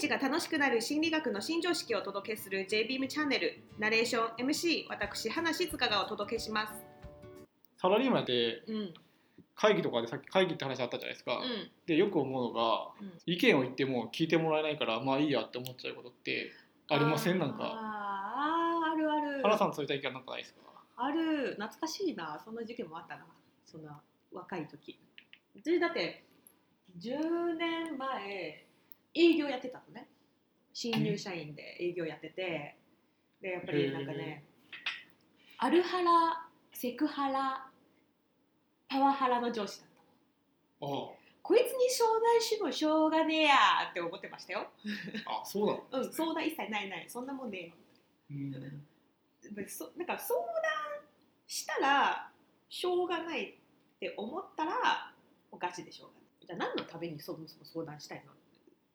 日が楽しくなる心理学の新常識をお届けする JBeam チャンネル。ナレーション MC 私花静香がお届けします。サラリーマンってうん。会議とかでさっき会議って話あったじゃないですか、うん。でよく思うのがうん。意見を言っても聞いてもらえないからまあいいやって思っちゃうことってありません？なんか。あーあるある。原さんそういった意見なんかないですか？ある。懐かしいな。そんな事件もあったな。そんな若い時。でだって10年前営業やってたのね。新入社員で営業やってて。でやっぱりなんかねアルハラセクハラパワハラの上司だったあ。こいつに相談してもしょうがねえやって思ってましたよ。ああそうだったんうん相談一切ないない。そんなもんね。えようんなんか相談したらしょうがないって思ったらおかしいでしょうがない。じゃあ何のためにそもそも相談したいの？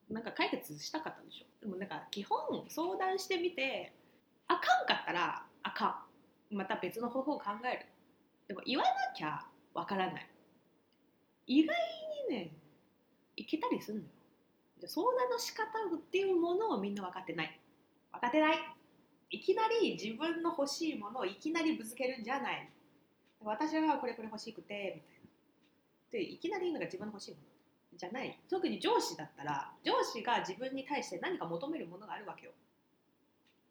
なんか解決したかったんでしょ？でもなんか基本相談してみてあかんかったらあかん。また別の方法を考える。でも言わなきゃわからない。意外にねいけたりするのよ。相談の仕方っていうものをみんな分かってない。分かってない。いきなり自分の欲しいものをいきなりぶつけるんじゃない。私はこれこれ欲しくてみたいな。でいきなり言うのが自分の欲しいもの。じゃない。特に上司だったら上司が自分に対して何か求めるものがあるわけよ。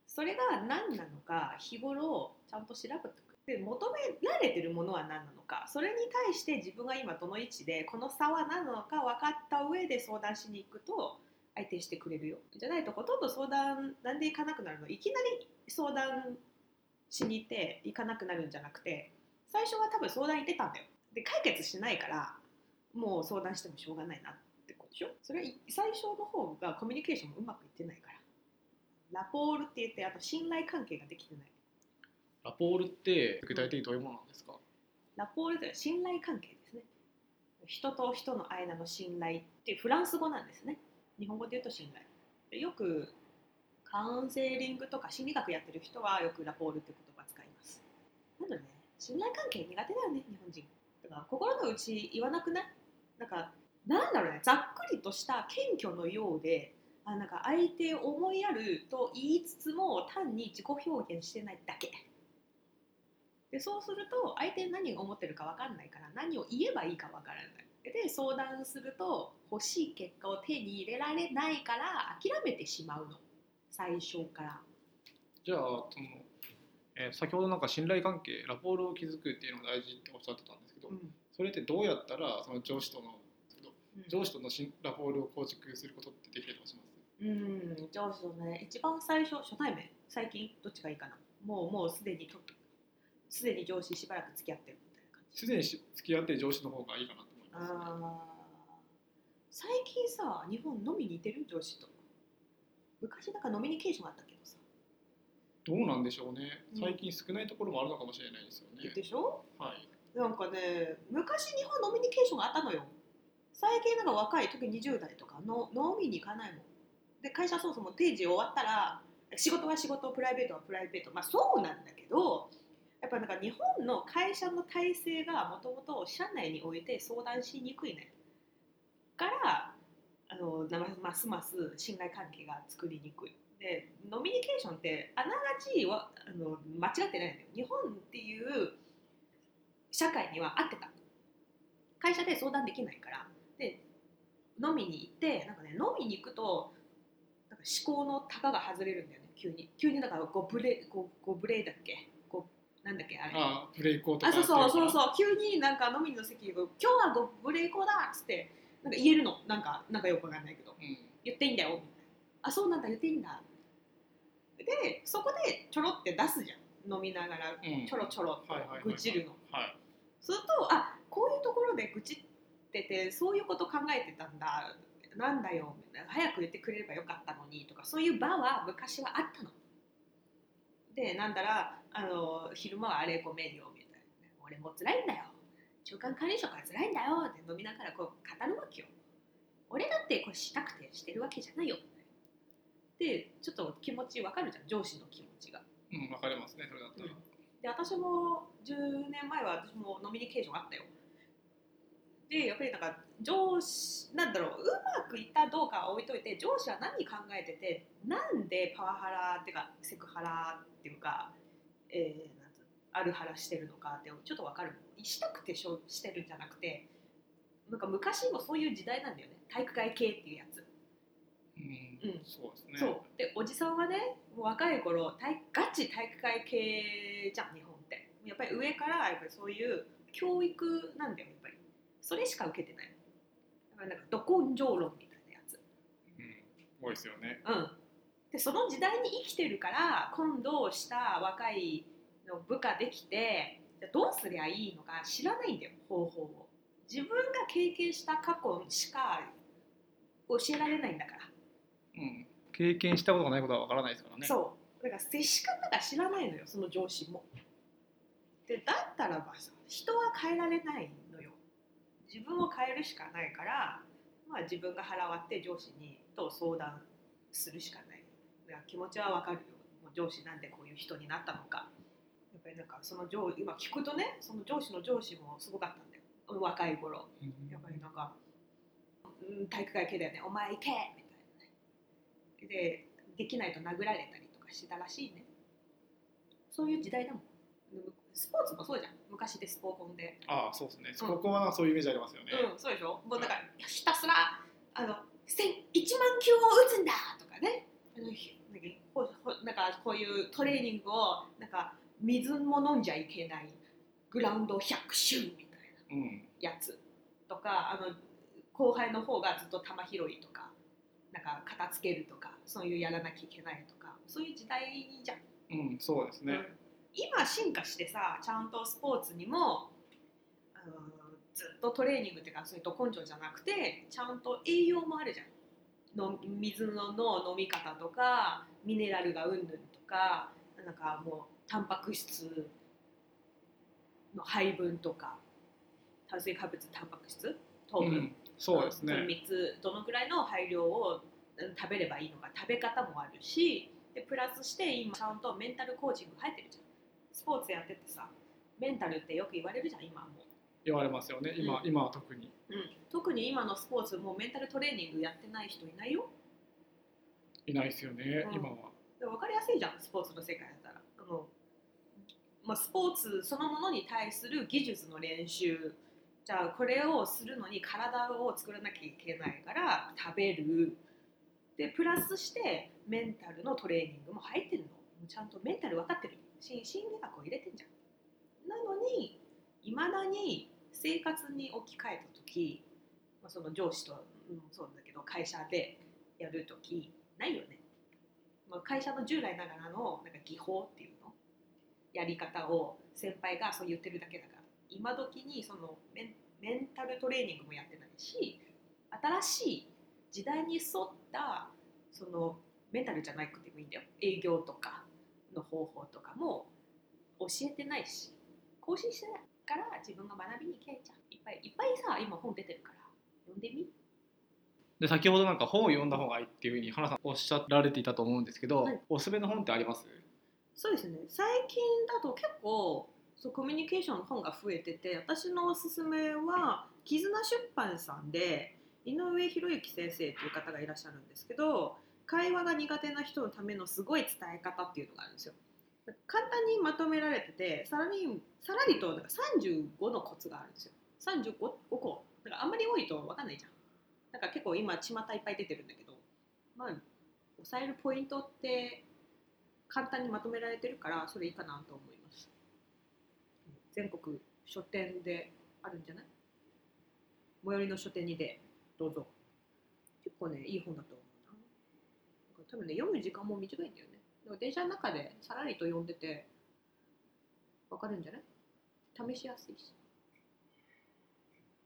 それが何なのか日頃ちゃんと調べておく。で求められてるものは何なのかそれに対して自分が今どの位置でこの差は何なのか分かった上で相談しに行くと相手してくれるよ。じゃないとほとんど相談なんで行かなくなるの？いきなり相談しに行って行かなくなるんじゃなくて最初は多分相談行ってたんだよ。で解決しないからもう相談してもしょうがないなってことでしょ？それは最初の方がコミュニケーションもうまくいってないから。ラポールって言ってあと信頼関係ができてない。ラポールって具体的にどういうものなんですか、ラポールというのは信頼関係ですね。人と人の間の信頼ってフランス語なんですね。日本語で言うと信頼。でよくカウンセリングとか心理学やってる人はよくラポールって言葉使います。なんだろうね信頼関係苦手だよね日本人。だから心の内言わなくない？なんかなんだろうね。ざっくりとした謙虚のようであなんか相手を思いやると言いつつも単に自己表現してないだけ。でそうすると相手何が思ってるか分かんないから何を言えばいいか分からない。で相談すると欲しい結果を手に入れられないから諦めてしまうの。最初から。じゃあその、えー先ほどなんか信頼関係ラポールを築くっていうのが大事っておっしゃってたんですけど、うんそれってどうやったらその上司とのうん。上司とのラポールを構築することってできたりします？うん上司とね一番最初初対面？最近どっちがいいかな？もうもうすでにとすでに上司しばらく付き合ってるみたいな感じ。すでにし付き合ってる上司の方がいいかなと思います、ね、最近さ日本飲みに行ってる上司と昔なんか飲みニケーションあったけどさ。どうなんでしょうね。うん。最近少ないところもあるのかもしれないですよね、でしょ？はいなんかね昔日本飲みニケーションがあったのよ。最近なんか若い特に20代とかの飲みに行かないもん。で会社そもそも定時終わったら仕事は仕事プライベートはプライベート。まあそうなんだけどやっぱなんか日本の会社の体制がもともと社内において相談しにくいね。からあのますます信頼関係が作りにくい。でノミニケーションってあながちはあの間違ってないんだよ。日本っていう社会には合ってた。会社で相談できないから。で飲みに行ってなんかね飲みに行くとなんか思考の高が外れるんだよね。急に。急にだからごブレごごブレだっけ？ごなんだっけあれ。ああブレイクをとかあそうそうそう。うそう。急になんか飲みの席で「今日はごブレイコーだ」っつってなんか言えるの。なんかなんかよくわかんないけど。うん。言っていいんだよ。みたいなあそうなんだ言っていいんだ。でそこでちょろって出すじゃん。飲みながらうん。ちょろちょろはいはいはいはい。愚痴るの。はいするとあこういうところで愚痴っててそういうこと考えてたんだなんだよ早く言ってくれればよかったのにとかそういう場は昔はあったの。でなんだらあの昼間はあれごめんよみたいな俺も辛いんだよ中間管理職が辛いんだよって飲みながらこう語るわけよ。俺だってこれしたくてしてるわけじゃないよでちょっと気持ちわかるじゃん上司の気持ちが。うん分かりますねそれだったら、で私も10年前は私もノミニケーションあったよ。でやっぱりなんか上司なんだろううまくいったどうかは置いといて上司は何考えててなんでパワハラっていうかセクハラっていうか、えー、あるハラしてるのかってちょっとわかる。したくてしょしてるんじゃなくてなんか昔もそういう時代なんだよね。体育会系っていうやつ。うん。うん。そうですね。そう。でおじさんはねもう若い頃体ガチ体育会系じゃん日本って。やっぱり上からやっぱりそういう教育なんだよやっぱり。それしか受けてない。だからなんかど根性論みたいなやつ。うん。多いですよね。うん。でその時代に生きてるから今度した若いの部下できてじゃあどうすりゃいいのか知らないんだよ方法を。自分が経験した過去しか教えられないんだからうん経験したことがないことはわからないですからね。そう。だから接し方が知らないのよその上司も。でだったらばさ人は変えられないのよ。自分を変えるしかないからまあ自分が腹割って上司にと相談するしかない。だから気持ちはわかるよ。もう上司なんでこういう人になったのか。やっぱりなんかその上今聞くとねその上司の上司もすごかったんだよ。若い頃。うんやっぱりなんか、うん、体育会系だよね、お前行け！み。で、できないと殴られたりとかしたらしいね。そういう時代だもん。スポーツもそうじゃん。昔でスポーコンで。ああそうですねここはそういうイメージありますよねうん、そうでしょ？もうなんか、ひたすら、あの、千1万球を打つんだとかね。あのひなんかこういうトレーニングを、なんか、水も飲んじゃいけない。グラウンド100周みたいな。うんやつとかあの後輩の方がずっと球拾いとかなんか片付けるとかそういうやらなきゃいけないとかそういう時代じゃん、うんそうですね。うん。今進化してさちゃんとスポーツにもあのずっとトレーニングっていうかそういうど根性じゃなくてちゃんと栄養もあるじゃん。の水のの飲み方とかミネラルがうんぬんとかなんかもうタンパク質の配分とか炭水化物タンパク質糖分、うんそうですね。3つどのくらいの配量をうん食べればいいのか食べ方もあるしでプラスして今ちゃんとメンタルコーチング入ってるじゃん。スポーツやっててさメンタルってよく言われるじゃん今も。言われますよね。今、うん。今は特に。う、うん、特に今のスポーツもうメンタルトレーニングやってない人いないよ。いないですよね、うん。今は。で分かりやすいじゃんスポーツの世界だったら。あの、まあ、スポーツそのものに対する技術の練習じゃあこれをするのに体を作らなきゃいけないから食べる。でプラスしてメンタルのトレーニングも入ってるの。ちゃんとメンタル分かってる。し心理学を入れてんじゃん。なのにいまだに生活に置き換えた時、まあ、その上司と、うん、そうだけど会社でやる時ないよね。まあ会社の従来ながらのなんか技法っていうの？やり方を先輩がそう言ってるだけだから。今時にそのメンメンタルトレーニングもやってないし新しい時代に沿ったそのメンタルじゃなくてもいいんだよ。営業とかの方法とかも教えてないし更新してないから自分が学びに行けちゃう。いっぱいいっぱいさ今本出てるから読んでみ。で先ほどなんか本を読んだ方がいいっていうふうに花さんおっしゃられていたと思うんですけど、はい。おすすめの本ってあります？そうですね。最近だと結構そうコミュニケーションの本が増えてて私のおすすめは絆出版さんで井上博之先生という方がいらっしゃるんですけど会話が苦手な人のためのすごい伝え方っていうのがあるんですよ。簡単にまとめられててさらにさらりとなんか35のコツがあるんですよ。35個なんかあんまり多いと分かんないじゃん。なんか結構今巷いっぱい出てるんだけど。まあ押さえるポイントって簡単にまとめられてるからそれいいかなと思います。全国書店であるんじゃない？最寄りの書店にで。どうぞ。結構ねいい本だと思うな。多分ね読む時間も短いんだよね。だから電車の中でさらりと読んでてわかるんじゃない？試しやすいし。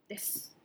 です。